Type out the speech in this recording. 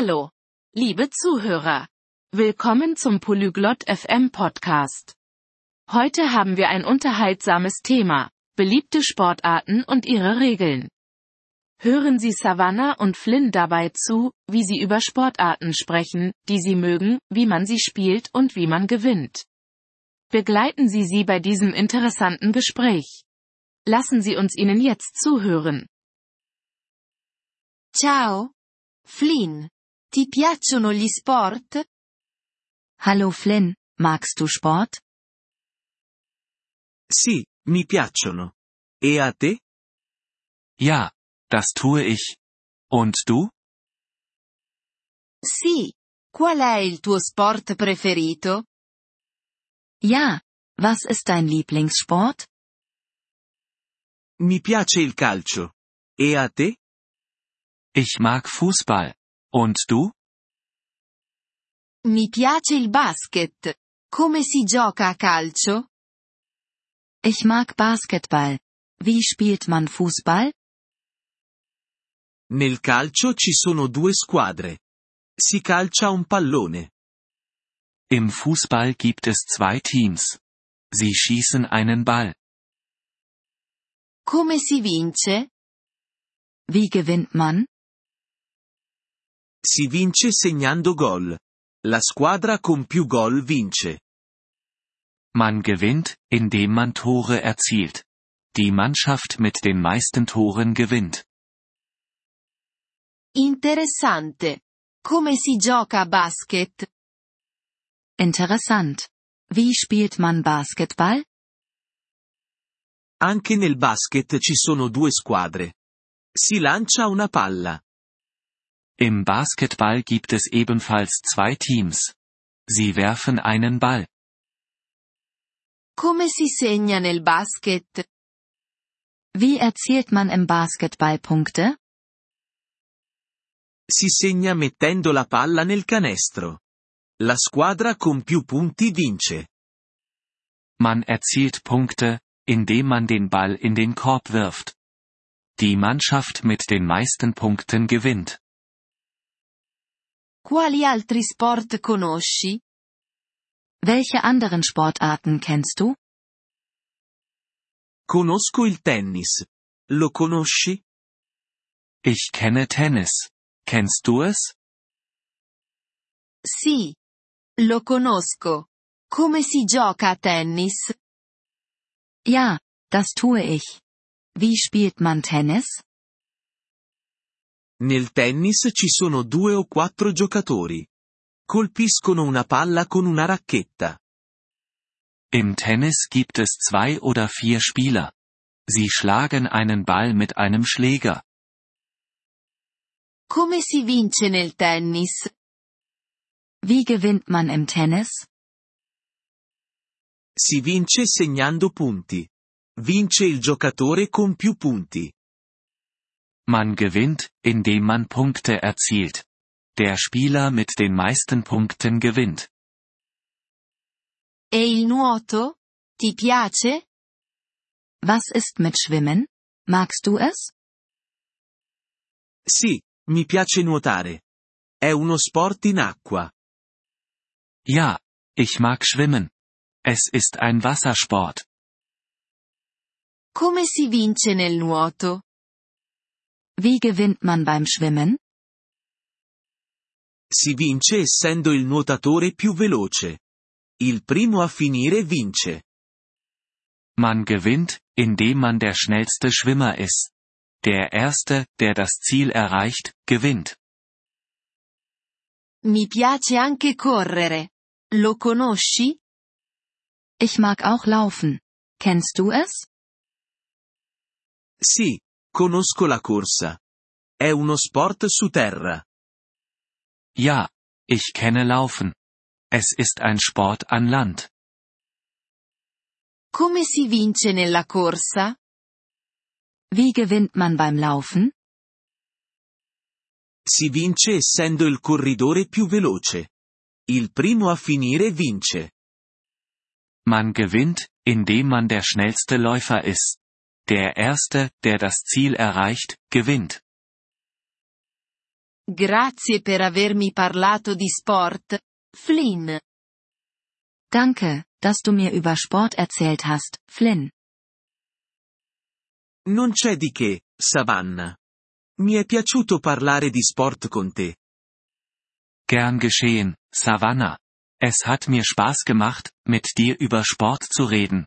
Hallo, liebe Zuhörer. Willkommen zum Polyglot FM Podcast. Heute haben wir ein unterhaltsames Thema, beliebte Sportarten und ihre Regeln. Hören Sie Savannah und Flynn dabei zu, wie sie über Sportarten sprechen, die sie mögen, wie man sie spielt und wie man gewinnt. Begleiten Sie sie bei diesem interessanten Gespräch. Lassen Sie uns ihnen jetzt zuhören. Ciao. Flynn. Ti piacciono gli sport? Hallo Flynn, magst du Sport? Sì, mi piacciono. E a te? Ja, das tue ich. Und du? Sì. Qual è il tuo sport preferito? Ja, was ist dein Lieblingssport? Mi piace il calcio. E a te? Ich mag Fußball. Und du? Mi piace il basket. Come si gioca a calcio? Ich mag Basketball. Wie spielt man Fußball? Nel calcio ci sono due squadre. Si calcia un pallone. Im Fußball gibt es zwei Teams. Sie schießen einen Ball. Come si vince? Wie gewinnt man? Si vince segnando gol. La squadra con più gol vince. Man gewinnt, indem man Tore erzielt. Die Mannschaft mit den meisten Toren gewinnt. Interessante. Come si gioca a basket? Interessant. Wie spielt man Basketball? Anche nel basket ci sono due squadre. Si lancia una palla. Im Basketball gibt es ebenfalls zwei Teams. Sie werfen einen Ball. Come si segna nel basket? Wie erzielt man im Basketball Punkte? Si segna mettendo la palla nel canestro. La squadra con più punti vince. Man erzielt Punkte, indem man den Ball in den Korb wirft. Die Mannschaft mit den meisten Punkten gewinnt. Quali altri sport conosci? Welche anderen Sportarten kennst du? Conosco il tennis. Lo conosci? Ich kenne Tennis. Kennst du es? Sì. Lo conosco. Come si gioca a tennis? Ja, das tue ich. Wie spielt man Tennis? Nel tennis ci sono due o quattro giocatori. Colpiscono una palla con una racchetta. Im Tennis gibt es zwei oder vier Spieler. Sie schlagen einen Ball mit einem Schläger. Come si vince nel tennis? Wie gewinnt man im Tennis? Si vince segnando punti. Vince il giocatore con più punti. Man gewinnt, indem man Punkte erzielt. Der Spieler mit den meisten Punkten gewinnt. E il nuoto? Ti piace? Was ist mit Schwimmen? Magst du es? Sì, mi piace nuotare. È uno sport in acqua. Ja, ich mag schwimmen. Es ist ein Wassersport. Come si vince nel nuoto? Wie gewinnt man beim Schwimmen? Si vince essendo il nuotatore più veloce. Il primo a finire vince. Man gewinnt, indem man der schnellste Schwimmer ist. Der Erste, der das Ziel erreicht, gewinnt. Mi piace anche correre. Lo conosci? Ich mag auch laufen. Kennst du es? Sì, conosco la corsa. È uno sport su terra. Ja, ich kenne Laufen. Es ist ein Sport an Land. Come si vince nella corsa? Wie gewinnt man beim Laufen? Si vince essendo il corridore più veloce. Il primo a finire vince. Man gewinnt, indem man der schnellste Läufer ist. Der Erste, der das Ziel erreicht, gewinnt. Grazie per avermi parlato di sport, Flynn. Danke, dass du mir über Sport erzählt hast, Flynn. Non c'è di che, Savannah. Mi è piaciuto parlare di sport con te. Gern geschehen, Savannah. Es hat mir Spaß gemacht, mit dir über Sport zu reden.